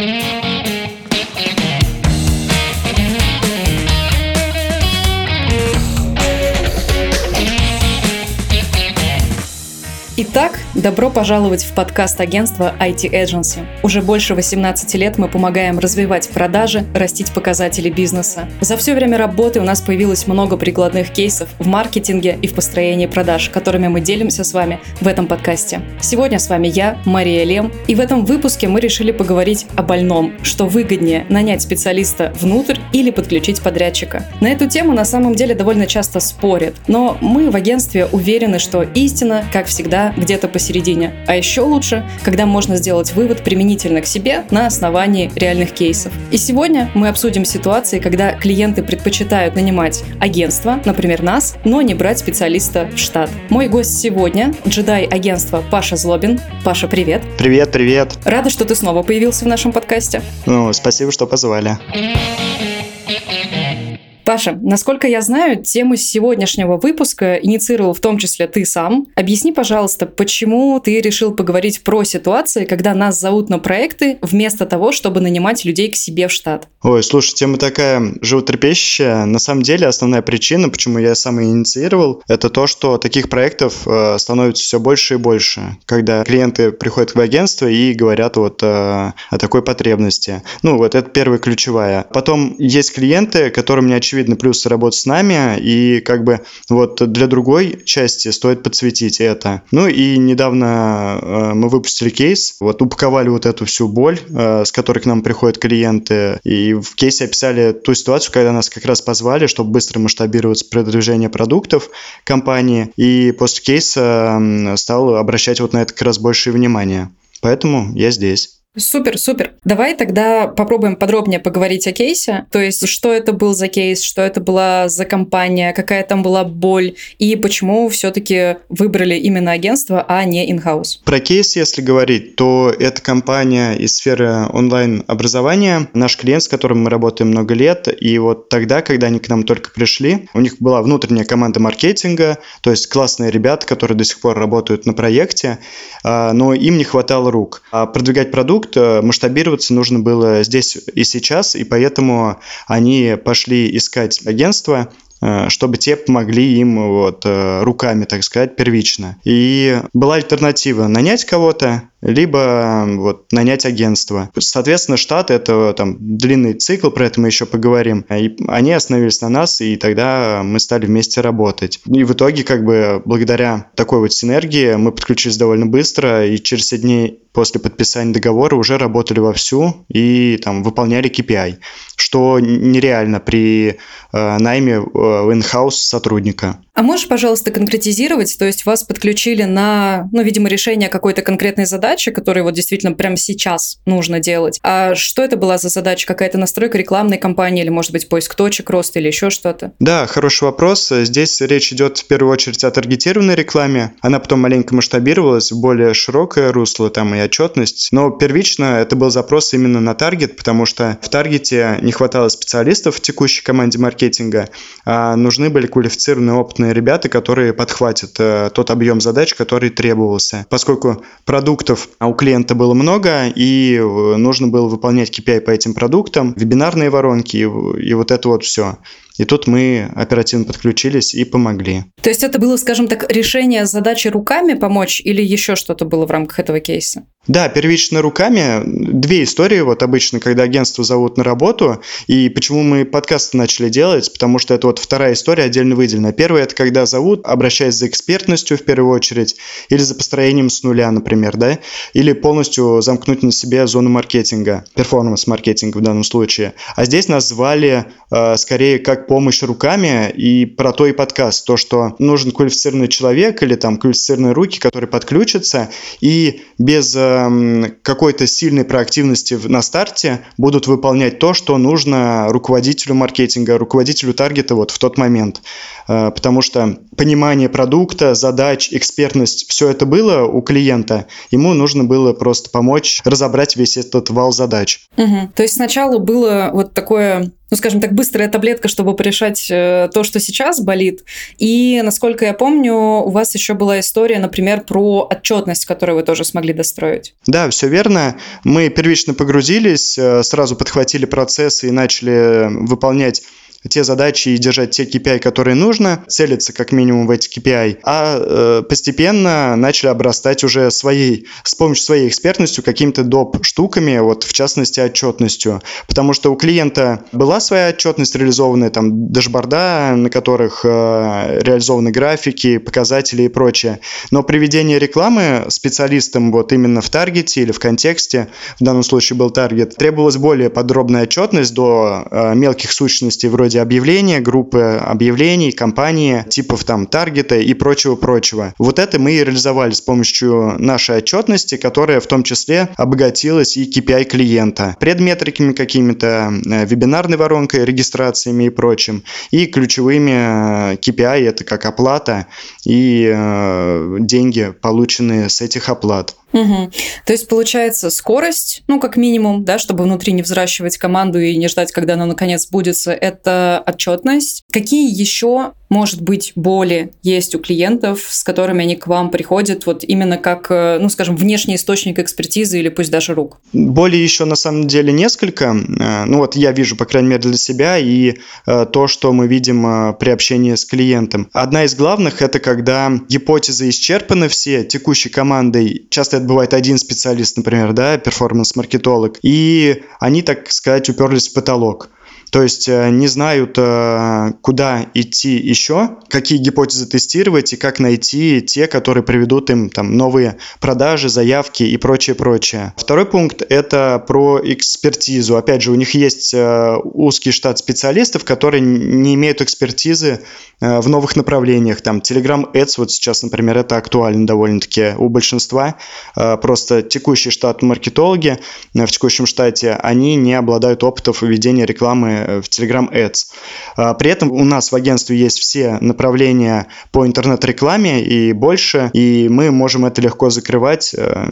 Итак, добро пожаловать в подкаст агентства IT Agency. Уже больше 18 лет мы помогаем развивать продажи, растить показатели бизнеса. За все время работы у нас появилось много прикладных кейсов в маркетинге и в построении продаж, которыми мы делимся с вами в этом подкасте. Сегодня с вами я, Мария Лем, и в этом выпуске мы решили поговорить о больном, что выгоднее нанять специалиста внутрь или подключить подрядчика. На эту тему на самом деле довольно часто спорят, но мы в агентстве уверены, что истина, как всегда, где-то посередине. А еще лучше, когда можно сделать вывод применительно к себе на основании реальных кейсов. И сегодня мы обсудим ситуации, когда клиенты предпочитают нанимать агентство, например, нас, но не брать специалиста в штат. Мой гость сегодня – джедай агентства Паша Злобин. Паша, привет. Привет, привет. Рада, что ты снова появился в нашем подкасте. Ну, спасибо, что позвали. Паша, насколько я знаю, тему сегодняшнего выпуска инициировал в том числе ты сам. Объясни, пожалуйста, почему ты решил поговорить про ситуации, когда нас зовут на проекты, вместо того, чтобы нанимать людей к себе в штат? Ой, слушай, тема такая животрепещущая. На самом деле, основная причина, почему я сам и инициировал, это то, что таких проектов э, становится все больше и больше, когда клиенты приходят в агентство и говорят вот э, о такой потребности. Ну, вот это первая ключевая. Потом есть клиенты, которым не очевидно очевидно плюсы работы с нами, и как бы вот для другой части стоит подсветить это. Ну и недавно э, мы выпустили кейс, вот упаковали вот эту всю боль, э, с которой к нам приходят клиенты, и в кейсе описали ту ситуацию, когда нас как раз позвали, чтобы быстро масштабировать продвижение продуктов компании, и после кейса стал обращать вот на это как раз больше внимания. Поэтому я здесь. Супер, супер. Давай тогда попробуем подробнее поговорить о кейсе. То есть, что это был за кейс, что это была за компания, какая там была боль, и почему все-таки выбрали именно агентство, а не инхаус. Про кейс, если говорить, то это компания из сферы онлайн-образования. Наш клиент, с которым мы работаем много лет, и вот тогда, когда они к нам только пришли, у них была внутренняя команда маркетинга, то есть классные ребята, которые до сих пор работают на проекте, а, но им не хватало рук. А продвигать продукт продукт, масштабироваться нужно было здесь и сейчас, и поэтому они пошли искать агентство, Э, чтобы те помогли им вот, э, руками, так сказать, первично. И была альтернатива нанять кого-то, либо вот нанять агентство. Соответственно, штат это там длинный цикл, про это мы еще поговорим. И они остановились на нас, и тогда мы стали вместе работать. И в итоге, как бы, благодаря такой вот синергии мы подключились довольно быстро, и через 7 дней после подписания договора уже работали вовсю и там выполняли KPI, что нереально при э, найме э, in-house сотрудника. А можешь, пожалуйста, конкретизировать? То есть вас подключили на, ну, видимо, решение какой-то конкретной задачи, которую вот действительно прямо сейчас нужно делать. А что это была за задача? Какая-то настройка рекламной кампании или, может быть, поиск точек роста или еще что-то? Да, хороший вопрос. Здесь речь идет в первую очередь о таргетированной рекламе. Она потом маленько масштабировалась в более широкое русло, там и отчетность. Но первично это был запрос именно на таргет, потому что в таргете не хватало специалистов в текущей команде маркетинга, а нужны были квалифицированные опытные опытные ребята, которые подхватят э, тот объем задач, который требовался. Поскольку продуктов у клиента было много, и э, нужно было выполнять KPI по этим продуктам, вебинарные воронки и, и вот это вот все. И тут мы оперативно подключились и помогли. То есть это было, скажем так, решение задачи руками помочь или еще что-то было в рамках этого кейса? Да, первично руками. Две истории вот обычно, когда агентство зовут на работу. И почему мы подкасты начали делать? Потому что это вот вторая история отдельно выделена. Первая – это когда зовут, обращаясь за экспертностью в первую очередь, или за построением с нуля, например, да, или полностью замкнуть на себе зону маркетинга, перформанс-маркетинга в данном случае. А здесь нас звали э, скорее как помощь руками и про то и подкаст. То, что нужен квалифицированный человек или там квалифицированные руки, которые подключатся и без э, какой-то сильной проактивности на старте будут выполнять то, что нужно руководителю маркетинга, руководителю таргета вот в тот момент. Э, потому что понимание продукта, задач, экспертность, все это было у клиента. Ему нужно было просто помочь разобрать весь этот вал задач. Угу. То есть сначала было вот такое ну, скажем так, быстрая таблетка, чтобы порешать э, то, что сейчас болит. И, насколько я помню, у вас еще была история, например, про отчетность, которую вы тоже смогли достроить. Да, все верно. Мы первично погрузились, э, сразу подхватили процессы и начали выполнять те задачи и держать те KPI, которые нужно, целиться как минимум в эти KPI, а э, постепенно начали обрастать уже своей, с помощью своей экспертностью какими-то доп. штуками, вот в частности отчетностью. Потому что у клиента была своя отчетность реализованная, там дашборда, на которых э, реализованы графики, показатели и прочее. Но приведение рекламы специалистам вот именно в таргете или в контексте, в данном случае был таргет, требовалась более подробная отчетность до э, мелких сущностей вроде вроде объявления, группы объявлений, компании, типов там таргета и прочего-прочего. Вот это мы и реализовали с помощью нашей отчетности, которая в том числе обогатилась и KPI клиента, предметриками какими-то, э, вебинарной воронкой, регистрациями и прочим. И ключевыми KPI э, это как оплата и э, деньги, полученные с этих оплат. Угу. То есть получается скорость, ну как минимум, да, чтобы внутри не взращивать команду и не ждать, когда она наконец будется, это отчетность. Какие еще может быть, боли есть у клиентов, с которыми они к вам приходят, вот именно как, э, ну, скажем, внешний источник экспертизы или пусть даже рук? Боли еще на самом деле несколько. Э, ну, вот я вижу, по крайней мере, для себя и э, то, что мы видим при общении с клиентом. Одна из главных – это когда гипотезы исчерпаны все текущей командой. Часто это бывает один специалист, например, да, перформанс-маркетолог, и они, так сказать, уперлись в потолок. То есть э, не знают, э, куда идти еще, какие гипотезы тестировать и как найти те, которые приведут им там, новые продажи, заявки и прочее, прочее. Второй пункт – это про экспертизу. Опять же, у них есть э, узкий штат специалистов, которые не имеют экспертизы в новых направлениях. Там Telegram Ads вот сейчас, например, это актуально довольно-таки у большинства. Просто текущий штат маркетологи в текущем штате, они не обладают опытом ведения рекламы В Telegram Ads. А, при этом у нас в агентстве есть все направления по интернет-рекламе и больше, и мы можем это легко закрывать, э,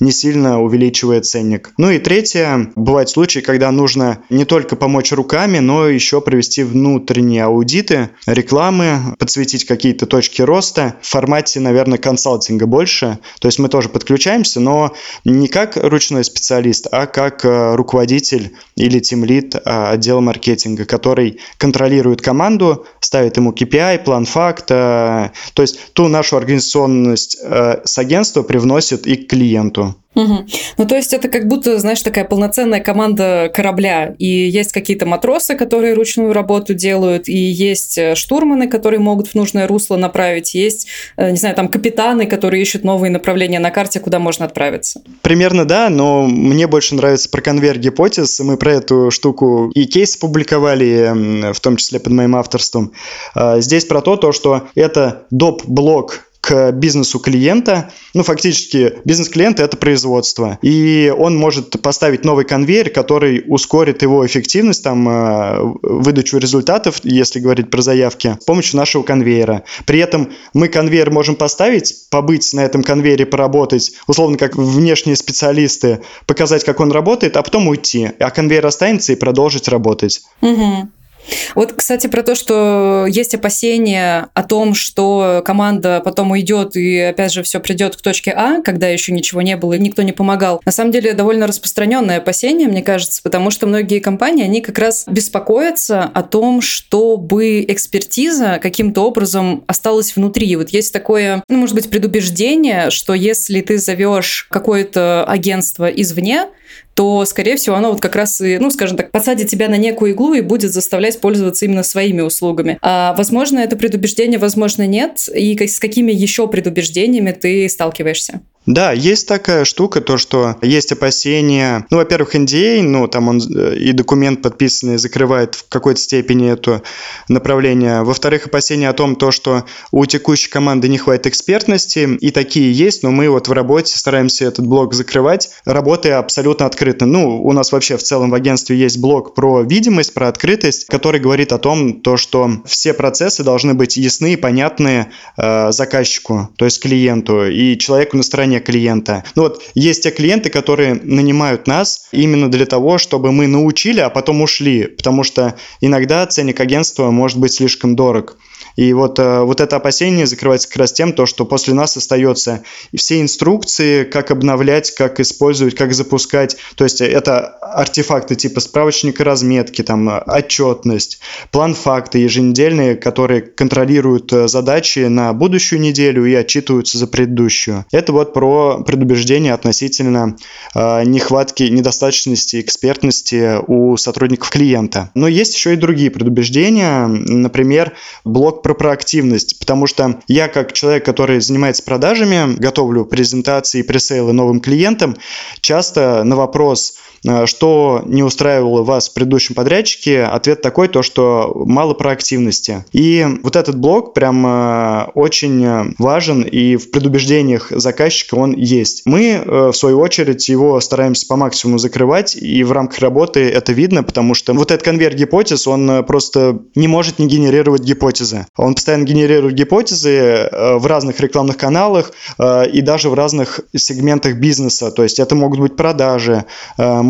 не сильно увеличивая ценник. Ну и третье, бывают случаи, когда нужно не только помочь руками, но еще провести внутренние аудиты рекламы, подсветить какие-то точки роста в формате, наверное, консалтинга больше. То есть мы тоже подключаемся, но не как ручной специалист, а как э, руководитель или тимлит отдела маркетинга, который контролирует команду, ставит ему KPI, план факта, то есть ту нашу организационность э, с агентства привносит и к клиенту. Угу. Ну, то есть это как будто, знаешь, такая полноценная команда корабля. И есть какие-то матросы, которые ручную работу делают, и есть э, штурманы, которые могут в нужное русло направить, есть, э, не знаю, там капитаны, которые ищут новые направления на карте, куда можно отправиться. Примерно да, но мне больше нравится про конвейер гипотез. Мы про эту штуку и кейс публиковали, в том числе под моим авторством. А, здесь про то, то что это доп-блок к бизнесу клиента. Ну, фактически, бизнес клиента – это производство. И он может поставить новый конвейер, который ускорит его эффективность, там, э, выдачу результатов, если говорить про заявки, с помощью нашего конвейера. При этом мы конвейер можем поставить, побыть на этом конвейере, поработать, условно, как внешние специалисты, показать, как он работает, а потом уйти. А конвейер останется и продолжить работать. Угу. Вот, кстати, про то, что есть опасения о том, что команда потом уйдет и, опять же, все придет к точке А, когда еще ничего не было и никто не помогал. На самом деле, довольно распространенное опасение, мне кажется, потому что многие компании, они как раз беспокоятся о том, чтобы экспертиза каким-то образом осталась внутри. Вот есть такое, ну, может быть, предубеждение, что если ты зовешь какое-то агентство извне, то, скорее всего, оно вот как раз, и, ну, скажем так, посадит тебя на некую иглу и будет заставлять пользоваться именно своими услугами. А, возможно, это предубеждение, возможно, нет. И с какими еще предубеждениями ты сталкиваешься? Да, есть такая штука, то, что есть опасения. Ну, во-первых, NDA, а, ну, там он э, и документ подписанный закрывает в какой-то степени это направление. Во-вторых, опасения о том, то, что у текущей команды не хватит экспертности, и такие есть, но мы вот в работе стараемся этот блок закрывать, работая абсолютно открыто. Ну, у нас вообще в целом в агентстве есть блок про видимость, про открытость, который говорит о том, то, что все процессы должны быть ясны и понятны э, заказчику, то есть клиенту, и человеку на стороне знания клиента. Ну вот есть те клиенты, которые нанимают нас именно для того, чтобы мы научили, а потом ушли, потому что иногда ценник агентства может быть слишком дорог. И вот, э, вот это опасение закрывается как раз тем, то, что после нас остается все инструкции, как обновлять, как использовать, как запускать. То есть это артефакты типа справочника разметки, там, отчетность, план факты еженедельные, которые контролируют э, задачи на будущую неделю и отчитываются за предыдущую. Это вот про предубеждение относительно э, нехватки, недостаточности экспертности у сотрудников клиента. Но есть еще и другие предубеждения, например, блок про проактивность, потому что я как человек, который занимается продажами, готовлю презентации пресейлы новым клиентам, часто на вопрос, что не устраивало вас в предыдущем подрядчике? Ответ такой, то что мало проактивности. И вот этот блок прям э, очень важен, и в предубеждениях заказчика он есть. Мы, э, в свою очередь, его стараемся по максимуму закрывать, и в рамках работы это видно, потому что вот этот конвейер гипотез, он просто не может не генерировать гипотезы. Он постоянно генерирует гипотезы в разных рекламных каналах и даже в разных сегментах бизнеса. То есть это могут быть продажи,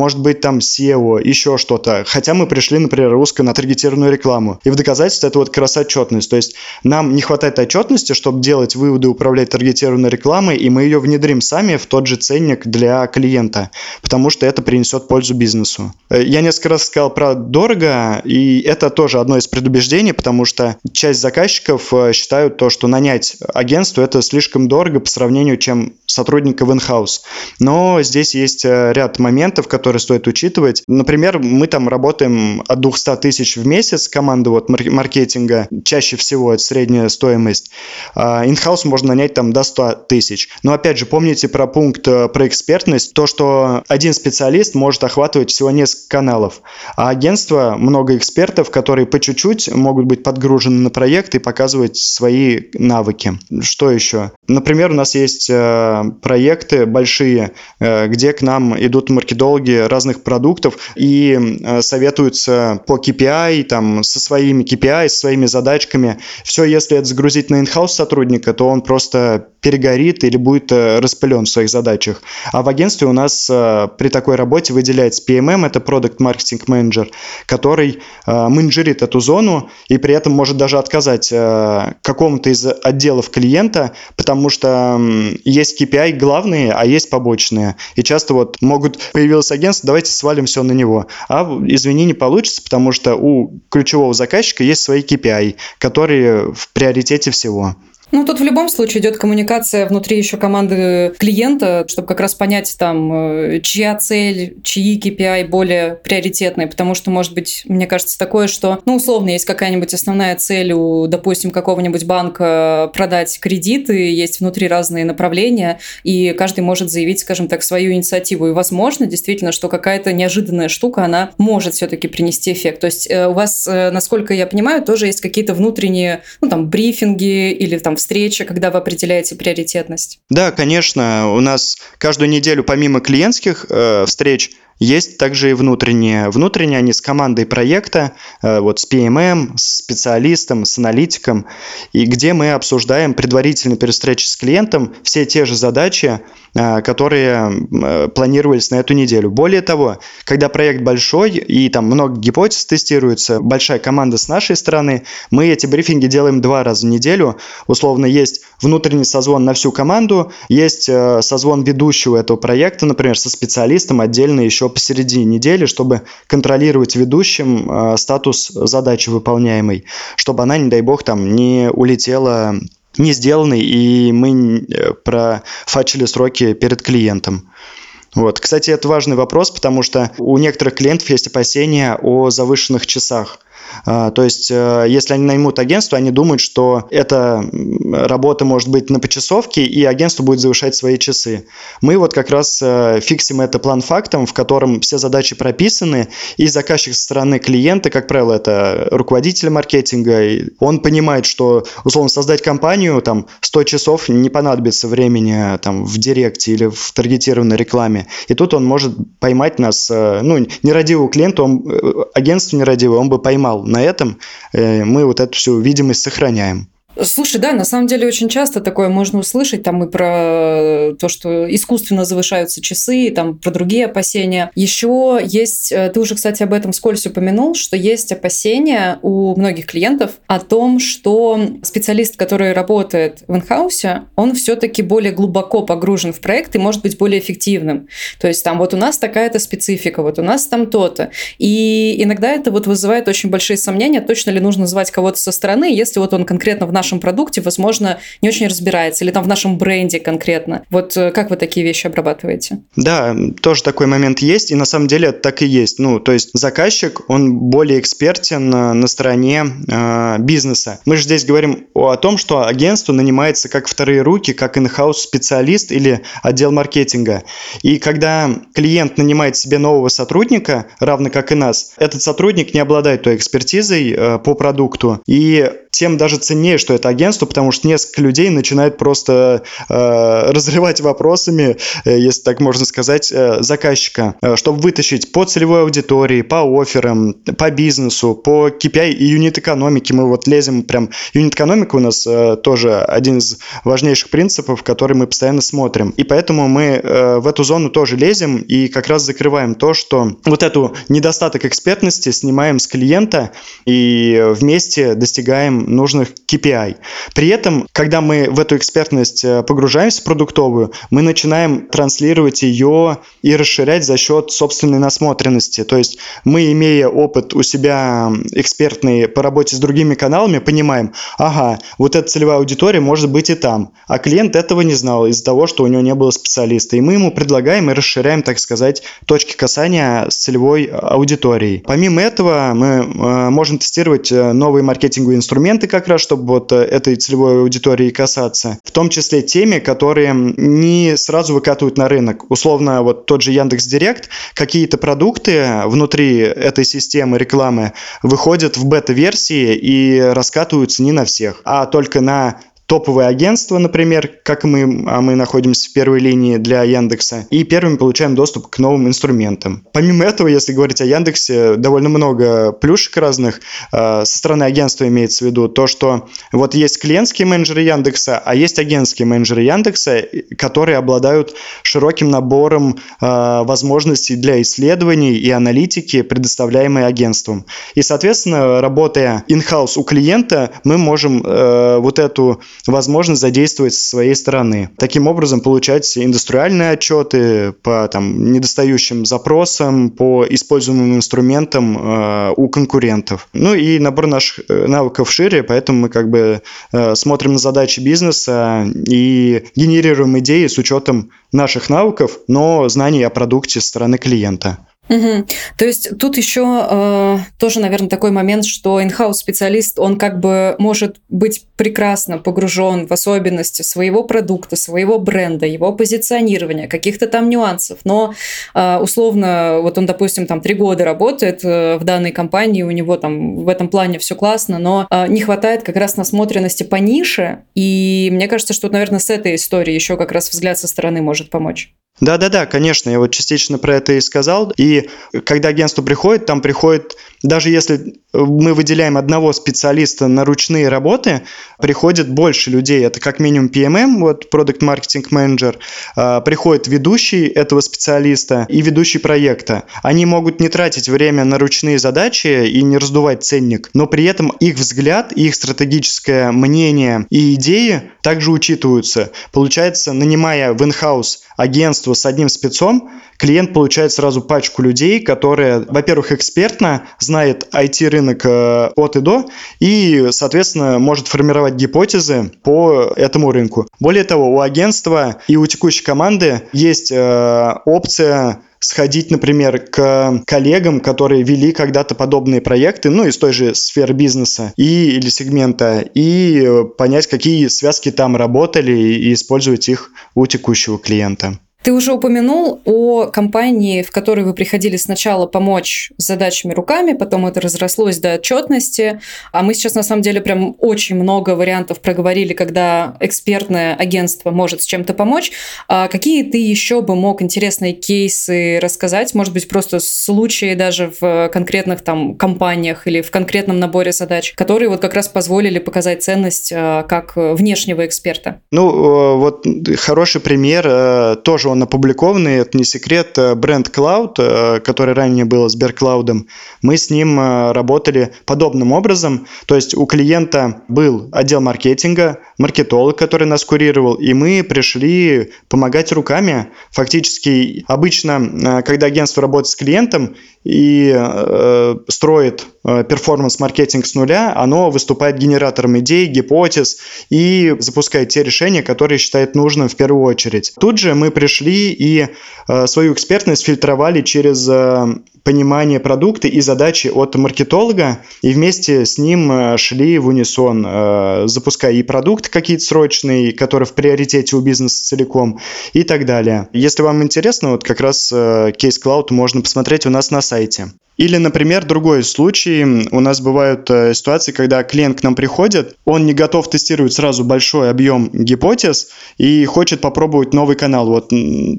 может быть там SEO, еще что-то. Хотя мы пришли, например, русскую на таргетированную рекламу. И в доказательство это вот как раз отчетность. То есть нам не хватает отчетности, чтобы делать выводы, управлять таргетированной рекламой, и мы ее внедрим сами в тот же ценник для клиента, потому что это принесет пользу бизнесу. Э, я несколько раз сказал про дорого, и это тоже одно из предубеждений, потому что часть заказчиков э, считают то, что нанять агентство это слишком дорого по сравнению, чем сотрудника в in-house. Но здесь есть э, ряд моментов, которые которые стоит учитывать. Например, мы там работаем от 200 тысяч в месяц, команда вот маркетинга, чаще всего это средняя стоимость. Инхаус можно нанять там до 100 тысяч. Но опять же, помните про пункт э, про экспертность, то, что один специалист может охватывать всего несколько каналов, а агентство много экспертов, которые по чуть-чуть могут быть подгружены на проект и показывать свои навыки. Что еще? Например, у нас есть э, проекты большие, э, где к нам идут маркетологи разных продуктов и э, советуются по KPI, там, со своими KPI, со своими задачками. Все, если это загрузить на in-house сотрудника, то он просто перегорит или будет э, распылен в своих задачах. А в агентстве у нас э, при такой работе выделяется PMM, это Product Marketing Manager, который менеджерит эту зону и при этом может даже отказать какому-то из отделов клиента, потому что есть KPI главные, а есть побочные. И часто вот могут появилось агентство, агентство, давайте свалим все на него. А, извини, не получится, потому что у ключевого заказчика есть свои KPI, которые в приоритете всего. Ну, тут в любом случае идет коммуникация внутри еще команды клиента, чтобы как раз понять, там, э, чья цель, чьи KPI более приоритетные, потому что, может быть, мне кажется, такое, что, ну, условно, есть какая-нибудь основная цель у, допустим, какого-нибудь банка продать кредиты, есть внутри разные направления, и каждый может заявить, скажем так, свою инициативу. И, возможно, действительно, что какая-то неожиданная штука, она может все-таки принести эффект. То есть э, у вас, э, насколько я понимаю, тоже есть какие-то внутренние, ну, там, брифинги или там встреча, когда вы определяете приоритетность? Да, конечно. У нас каждую неделю помимо клиентских э, встреч есть также и внутренние. Внутренние они с командой проекта, э, вот с PMM, с специалистом, с аналитиком, и где мы обсуждаем предварительно перед встречей с клиентом все те же задачи, э, которые э, планировались на эту неделю. Более того, когда проект большой и там много гипотез тестируется, большая команда с нашей стороны, мы эти брифинги делаем два раза в неделю. Условно есть внутренний созвон на всю команду, есть созвон ведущего этого проекта, например, со специалистом, отдельно еще посередине недели, чтобы контролировать ведущим э, статус задачи выполняемой, чтобы она, не дай бог, там не улетела не сделанной, и мы э, профачили сроки перед клиентом. Вот. Кстати, это важный вопрос, потому что у некоторых клиентов есть опасения о завышенных часах – то есть, э, если они наймут агентство, они думают, что эта работа может быть на почасовке, и агентство будет завышать свои часы. Мы вот как раз э, фиксим это план фактом, в котором все задачи прописаны, и заказчик со стороны клиента, как правило, это руководитель маркетинга, он понимает, что, условно, создать компанию, там, 100 часов не понадобится времени там, в директе или в таргетированной рекламе. И тут он может поймать нас, э, ну, нерадивого клиента, он, агентство нерадивое, он бы поймал на этом э, мы вот эту всю видимость сохраняем. Слушай, да, на самом деле очень часто такое можно услышать, там и про то, что искусственно завышаются часы, и там про другие опасения. Еще есть, э, ты уже, кстати, об этом скользь упомянул, что есть опасения у многих клиентов о том, что специалист, который работает в инхаусе, он все-таки более глубоко погружен в проект и может быть более эффективным. То есть там вот у нас такая-то специфика, вот у нас там то-то. И иногда это вот вызывает очень большие сомнения, точно ли нужно звать кого-то со стороны, если вот он конкретно в нашем продукте, возможно, не очень разбирается, или там в нашем бренде конкретно. Вот э, как вы такие вещи обрабатываете? Да, тоже такой момент есть, и на самом деле так и есть. Ну, то есть заказчик, он более экспертен на стороне э, бизнеса. Мы же здесь говорим о, о том, что агентство нанимается как вторые руки, как in-house специалист или отдел маркетинга. И когда клиент нанимает себе нового сотрудника, равно как и нас, этот сотрудник не обладает той экспертизой э, по продукту. И тем даже ценнее, что это агентство, потому что несколько людей начинают просто э, разрывать вопросами, э, если так можно сказать, э, заказчика, э, чтобы вытащить по целевой аудитории, по офферам, по бизнесу, по KPI и юнит-экономике. Мы вот лезем прям... Юнит-экономика у нас э, тоже один из важнейших принципов, который мы постоянно смотрим. И поэтому мы э, в эту зону тоже лезем и как раз закрываем то, что вот эту недостаток экспертности снимаем с клиента и вместе достигаем нужных KPI. При этом, когда мы в эту экспертность э, погружаемся продуктовую, мы начинаем транслировать ее и расширять за счет собственной насмотренности. То есть мы, имея опыт у себя экспертный по работе с другими каналами, понимаем, ага, вот эта целевая аудитория может быть и там, а клиент этого не знал из-за того, что у него не было специалиста. И мы ему предлагаем и расширяем, так сказать, точки касания с целевой аудиторией. Помимо этого, мы э, можем тестировать э, новые маркетинговые инструменты как раз, чтобы вот этой целевой аудитории касаться, в том числе теми, которые не сразу выкатывают на рынок. Условно, вот тот же Яндекс Директ, какие-то продукты внутри этой системы рекламы выходят в бета-версии и раскатываются не на всех, а только на топовые агентства, например, как мы, а мы находимся в первой линии для Яндекса, и первыми получаем доступ к новым инструментам. Помимо этого, если говорить о Яндексе, довольно много плюшек разных. Э, со стороны агентства имеется в виду то, что вот есть клиентские менеджеры Яндекса, а есть агентские менеджеры Яндекса, которые обладают широким набором э, возможностей для исследований и аналитики, предоставляемые агентством. И, соответственно, работая in-house у клиента, мы можем э, вот эту возможность задействовать со своей стороны. Таким образом, получать индустриальные отчеты по там, недостающим запросам, по используемым инструментам э, у конкурентов. Ну и набор наших э, навыков шире, поэтому мы как бы э, смотрим на задачи бизнеса и генерируем идеи с учетом наших навыков, но знаний о продукте со стороны клиента. Угу. То есть тут еще э, тоже, наверное, такой момент, что инхаус специалист, он как бы может быть прекрасно погружен в особенности своего продукта, своего бренда, его позиционирования, каких-то там нюансов. Но э, условно, вот он, допустим, там три года работает э, в данной компании, у него там в этом плане все классно, но э, не хватает как раз насмотренности по нише. И мне кажется, что, наверное, с этой историей еще как раз взгляд со стороны может помочь. Да-да-да, конечно, я вот частично про это и сказал. И когда агентство приходит, там приходит, даже если мы выделяем одного специалиста на ручные работы, приходит больше людей. Это как минимум PMM, вот Product Marketing Manager, а, приходит ведущий этого специалиста и ведущий проекта. Они могут не тратить время на ручные задачи и не раздувать ценник, но при этом их взгляд, их стратегическое мнение и идеи также учитываются. Получается, нанимая в in-house агентство с одним спецом, клиент получает сразу пачку людей, которые, во-первых, экспертно знает IT-рынок э, от и до, и, соответственно, может формировать гипотезы по этому рынку. Более того, у агентства и у текущей команды есть э, опция сходить, например, к коллегам, которые вели когда-то подобные проекты, ну, из той же сферы бизнеса и, или сегмента, и понять, какие связки там работали, и использовать их у текущего клиента. Ты уже упомянул о компании, в которой вы приходили сначала помочь с задачами руками, потом это разрослось до отчетности, а мы сейчас на самом деле прям очень много вариантов проговорили, когда экспертное агентство может с чем-то помочь. А какие ты еще бы мог интересные кейсы рассказать, может быть, просто случаи даже в конкретных там компаниях или в конкретном наборе задач, которые вот как раз позволили показать ценность а, как внешнего эксперта? Ну, э, вот хороший пример э, тоже он опубликованный, это не секрет, э, бренд Cloud, э, который ранее был Сберклаудом, мы с ним э, работали подобным образом, то есть у клиента был отдел маркетинга, маркетолог, который нас курировал, и мы пришли помогать руками. Фактически, обычно, когда агентство работает с клиентом и э, строит э, перформанс-маркетинг с нуля, оно выступает генератором идей, гипотез и запускает те решения, которые считает нужным в первую очередь. Тут же мы пришли и э, свою экспертность фильтровали через э, понимание продукта и задачи от маркетолога, и вместе с ним э, шли в унисон, э, запуская и продукт какие-то срочные, которые в приоритете у бизнеса целиком, и так далее. Если вам интересно, вот как раз э, кейс Cloud можно посмотреть у нас на сайте. Или, например, другой случай. У нас бывают э, ситуации, когда клиент к нам приходит, он не готов тестировать сразу большой объем гипотез и хочет попробовать новый канал, вот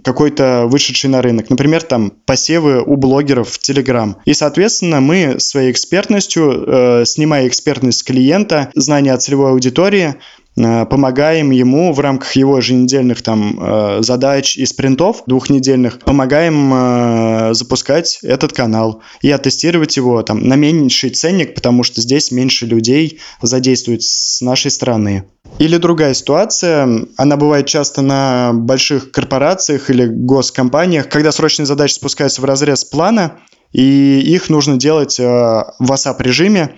какой-то вышедший на рынок. Например, там посевы у блогеров в Telegram. И, соответственно, мы своей экспертностью, э, снимая экспертность клиента, знания о целевой аудитории, помогаем ему в рамках его еженедельных там э, задач и спринтов двухнедельных, помогаем э, запускать этот канал и оттестировать его там на меньший ценник, потому что здесь меньше людей задействует с нашей стороны. Или другая ситуация, она бывает часто на больших корпорациях или госкомпаниях, когда срочные задачи спускаются в разрез плана, и их нужно делать в WhatsApp режиме,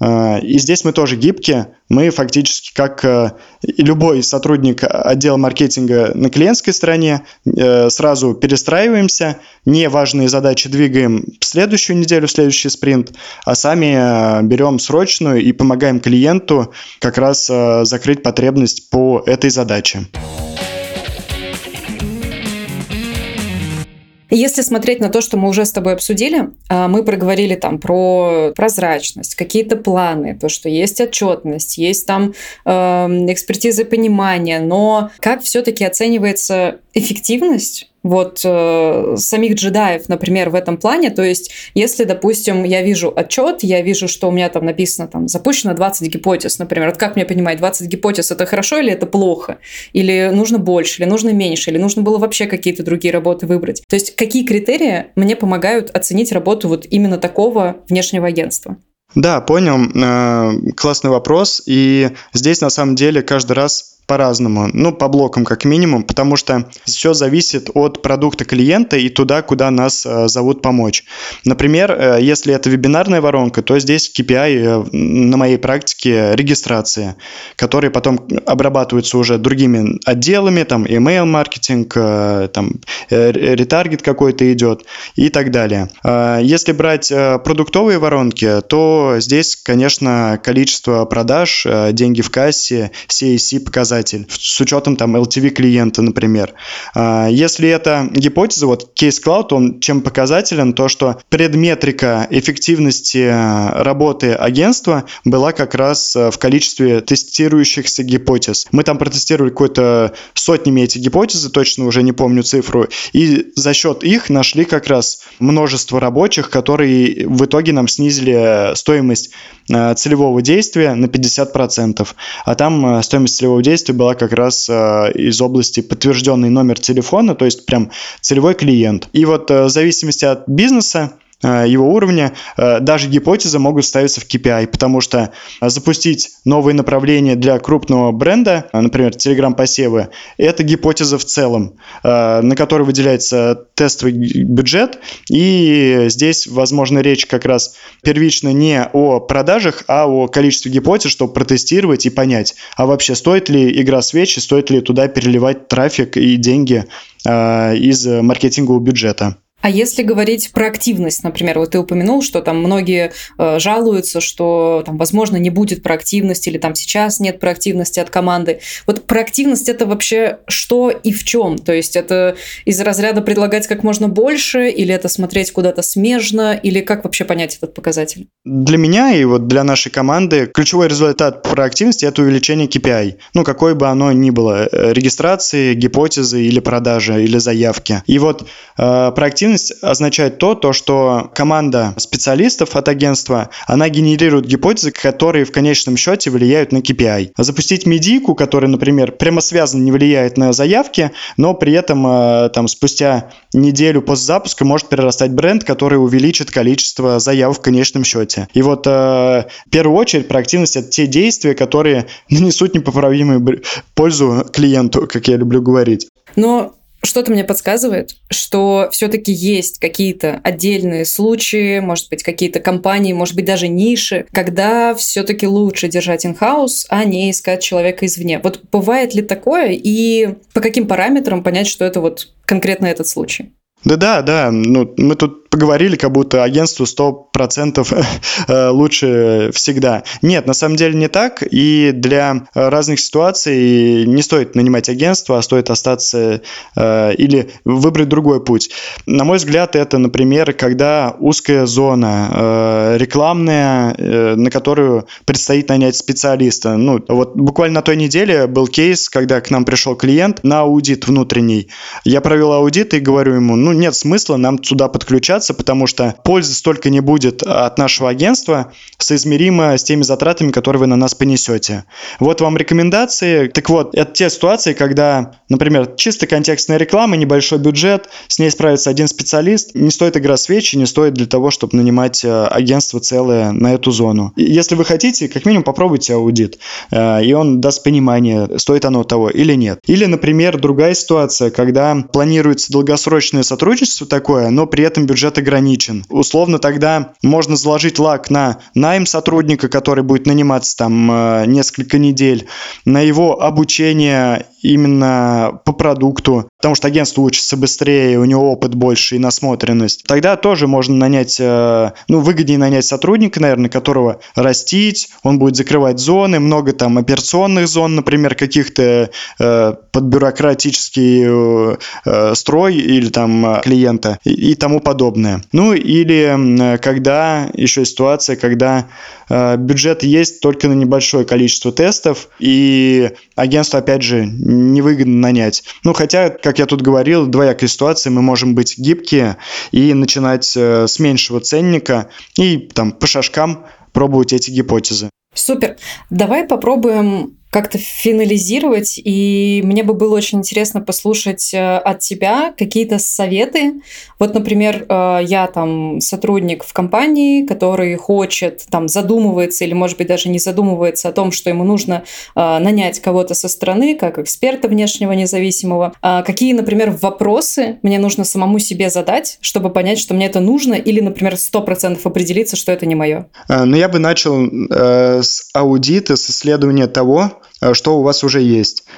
и здесь мы тоже гибкие. Мы фактически, как э, любой сотрудник отдела маркетинга на клиентской стороне, э, сразу перестраиваемся, неважные задачи двигаем в следующую неделю, в следующий спринт, а сами э, берем срочную и помогаем клиенту как раз закрыть потребность по этой задаче. Если смотреть на то, что мы уже с тобой обсудили, а, мы проговорили там про прозрачность, какие-то планы, то, что есть отчетность, есть там э, экспертиза понимания, но как все-таки оценивается эффективность вот э, самих джедаев, например, в этом плане. То есть, если, допустим, я вижу отчет, я вижу, что у меня там написано, там, запущено 20 гипотез, например. Вот как мне понимать, 20 гипотез это хорошо или это плохо? Или нужно больше, или нужно меньше, или нужно было вообще какие-то другие работы выбрать? То есть, какие критерии мне помогают оценить работу вот именно такого внешнего агентства? Да, понял. Э, классный вопрос. И здесь на самом деле каждый раз по-разному, ну, по блокам как минимум, потому что все зависит от продукта клиента и туда, куда нас э, зовут помочь. Например, э, если это вебинарная воронка, то здесь KPI э, на моей практике регистрация, которые потом обрабатываются уже другими отделами, там email маркетинг, там ретаргет какой-то идет и так далее. Если брать продуктовые воронки, то здесь, конечно, количество продаж, деньги в кассе, CAC показатели показатель с учетом там LTV клиента, например. А, если это гипотеза, вот Case Cloud, он чем показателен, то что предметрика эффективности а, работы агентства была как раз а, в количестве тестирующихся гипотез. Мы там протестировали какой-то сотнями эти гипотезы, точно уже не помню цифру, и за счет их нашли как раз множество рабочих, которые в итоге нам снизили стоимость целевого действия на 50%. А там стоимость целевого действия была как раз э, из области подтвержденный номер телефона, то есть прям целевой клиент. И вот э, в зависимости от бизнеса Э, его уровня, э, даже гипотезы могут ставиться в KPI, потому что э, запустить новые направления для крупного бренда, например, Telegram посевы, это гипотеза в целом, на которой выделяется тестовый бюджет, и здесь, возможно, речь как раз первично не о продажах, а о количестве гипотез, чтобы протестировать и понять, а вообще стоит ли игра свечи, стоит ли туда переливать трафик и деньги из маркетингового бюджета. А если говорить про активность, например, вот ты упомянул, что там многие э, жалуются, что там, возможно, не будет проактивности или там сейчас нет проактивности от команды. Вот проактивность это вообще что и в чем? То есть это из разряда предлагать как можно больше или это смотреть куда-то смежно или как вообще понять этот показатель? Для меня и вот для нашей команды ключевой результат проактивности это увеличение KPI. Ну, какой бы оно ни было, э, регистрации, гипотезы или продажи или заявки. И вот э, проактивность эффективность означает то, то, что команда специалистов от агентства, она генерирует гипотезы, которые в конечном счете влияют на KPI. Запустить медийку, которая, например, прямо связано не влияет на заявки, но при этом э, там спустя неделю после запуска может перерастать бренд, который увеличит количество заявок в конечном счете. И вот э, в первую очередь проактивность это те действия, которые нанесут непоправимую пользу клиенту, как я люблю говорить. Но что-то мне подсказывает, что все-таки есть какие-то отдельные случаи, может быть, какие-то компании, может быть, даже ниши, когда все-таки лучше держать инхаус, а не искать человека извне. Вот бывает ли такое и по каким параметрам понять, что это вот конкретно этот случай? Да, да. Ну, мы тут поговорили, как будто агентству 100% э, лучше всегда. Нет, на самом деле не так, и для разных ситуаций не стоит нанимать агентство, а стоит остаться э, или выбрать другой путь. На мой взгляд, это, например, когда узкая зона э, рекламная, на которую предстоит нанять специалиста. Ну, вот буквально на той неделе был кейс, когда к нам пришел клиент на аудит внутренний. Я провел аудит и говорю ему, ну, нет смысла нам сюда подключаться, потому что пользы столько не будет от нашего агентства, соизмеримо с теми затратами, которые вы на нас понесете. Вот вам рекомендации. Так вот, это те ситуации, когда, например, чисто контекстная реклама, небольшой бюджет, с ней справится один специалист, не стоит игра свечи, не стоит для того, чтобы нанимать э, агентство целое на эту зону. Если вы хотите, как минимум попробуйте аудит, э, и он даст понимание, стоит оно того или нет. Или, например, другая ситуация, когда планируется долгосрочное сотрудничество такое, но при этом бюджет бюджет ограничен. Условно тогда можно заложить лак на найм сотрудника, который будет наниматься там э, несколько недель, на его обучение именно по продукту, потому что агентство учится быстрее, у него опыт больше и насмотренность. Тогда тоже можно нанять, э, ну, выгоднее нанять сотрудника, наверное, которого растить, он будет закрывать зоны, много там операционных зон, например, каких-то э, под бюрократический э, э строй или там клиента и, и тому подобное. Ну, или когда, еще ситуация, когда э, бюджет есть только на небольшое количество тестов, и агентство, опять же, невыгодно нанять. Ну, хотя, как я тут говорил, двоякая ситуация, мы можем быть гибкие и начинать э, с меньшего ценника и там по шажкам пробовать эти гипотезы. Супер. Давай попробуем как-то финализировать, и мне бы было очень интересно послушать э, от тебя какие-то советы. Вот, например, э, я там сотрудник в компании, который хочет, там, задумывается или, может быть, даже не задумывается о том, что ему нужно э, нанять кого-то со стороны, как эксперта внешнего независимого. А какие, например, вопросы мне нужно самому себе задать, чтобы понять, что мне это нужно, или, например, 100% определиться, что это не мое? Ну, я бы начал э, с аудита, с исследования того, что у вас уже есть, э,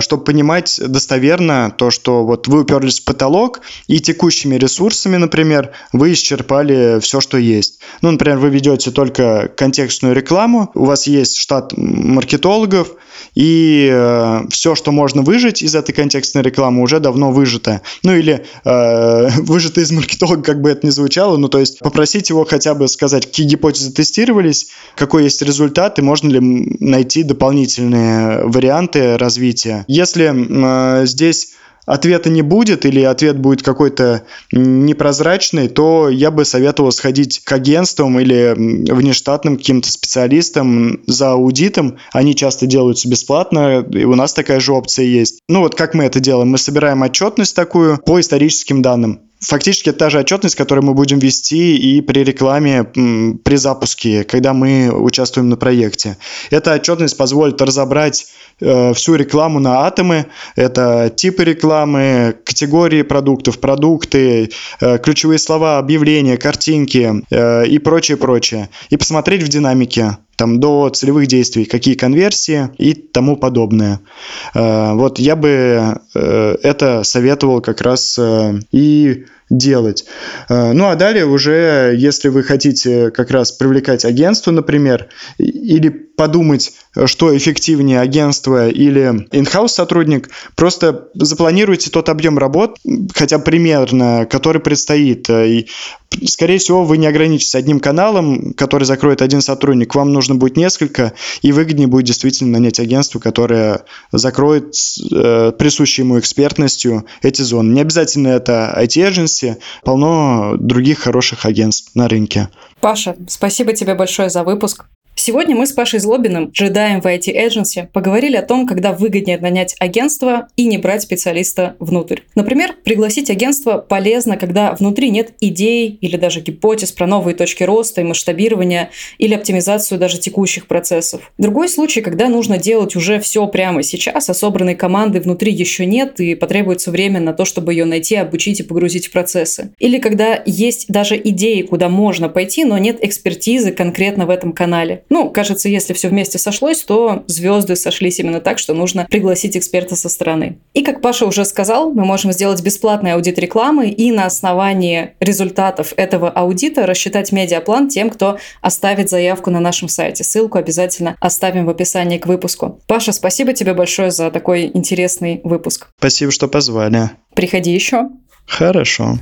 чтобы понимать достоверно то, что вот вы уперлись в потолок и текущими ресурсами, например, вы исчерпали все, что есть. Ну, например, вы ведете только контекстную рекламу, у вас есть штат маркетологов, и э, все, что можно выжить из этой контекстной рекламы, уже давно выжито. Ну или э, выжито из маркетолога, как бы это ни звучало, ну то есть попросить его хотя бы сказать, какие гипотезы тестировались, какой есть результат, и можно ли найти дополнительные варианты развития. Если э, здесь ответа не будет или ответ будет какой-то непрозрачный, то я бы советовал сходить к агентствам или внештатным каким-то специалистам за аудитом. Они часто делаются бесплатно, и у нас такая же опция есть. Ну вот как мы это делаем? Мы собираем отчетность такую по историческим данным фактически это та же отчетность, которую мы будем вести и при рекламе, при запуске, когда мы участвуем на проекте. Эта отчетность позволит разобрать э, всю рекламу на атомы. Это типы рекламы, категории продуктов, продукты, э, ключевые слова, объявления, картинки э, и прочее, прочее. И посмотреть в динамике там до целевых действий, какие конверсии и тому подобное. Вот я бы это советовал как раз и делать. Э, ну а далее уже, если вы хотите как раз привлекать агентство, например, или подумать, что эффективнее агентство или in-house сотрудник, просто запланируйте тот объем работ, хотя примерно, который предстоит. И, скорее всего, вы не ограничитесь одним каналом, который закроет один сотрудник. Вам нужно будет несколько, и выгоднее будет действительно нанять агентство, которое закроет э, присущей ему экспертностью эти зоны. Не обязательно это IT-agency, полно других хороших агентств на рынке. Паша, спасибо тебе большое за выпуск. Сегодня мы с Пашей Злобиным, джедаем в IT Agency, поговорили о том, когда выгоднее нанять агентство и не брать специалиста внутрь. Например, пригласить агентство полезно, когда внутри нет идей или даже гипотез про новые точки роста и масштабирования или оптимизацию даже текущих процессов. Другой случай, когда нужно делать уже все прямо сейчас, а собранной команды внутри еще нет и потребуется время на то, чтобы ее найти, обучить и погрузить в процессы. Или когда есть даже идеи, куда можно пойти, но нет экспертизы конкретно в этом канале. Ну, кажется, если все вместе сошлось, то звезды сошлись именно так, что нужно пригласить эксперта со стороны. И как Паша уже сказал, мы можем сделать бесплатный аудит рекламы и на основании результатов этого аудита рассчитать медиаплан тем, кто оставит заявку на нашем сайте. Ссылку обязательно оставим в описании к выпуску. Паша, спасибо тебе большое за такой интересный выпуск. Спасибо, что позвали. Приходи еще. Хорошо.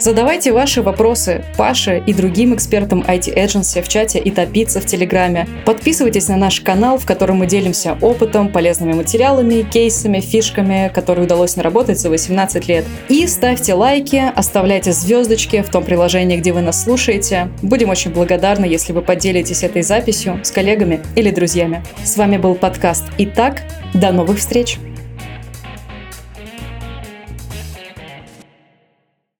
Задавайте ваши вопросы Паше и другим экспертам IT Agency в чате и топиться в Телеграме. Подписывайтесь на наш канал, в котором мы делимся опытом, полезными материалами, кейсами, фишками, которые удалось наработать за 18 лет. И ставьте лайки, оставляйте звездочки в том приложении, где вы нас слушаете. Будем очень благодарны, если вы поделитесь этой записью с коллегами или друзьями. С вами был подкаст «Итак». До новых встреч!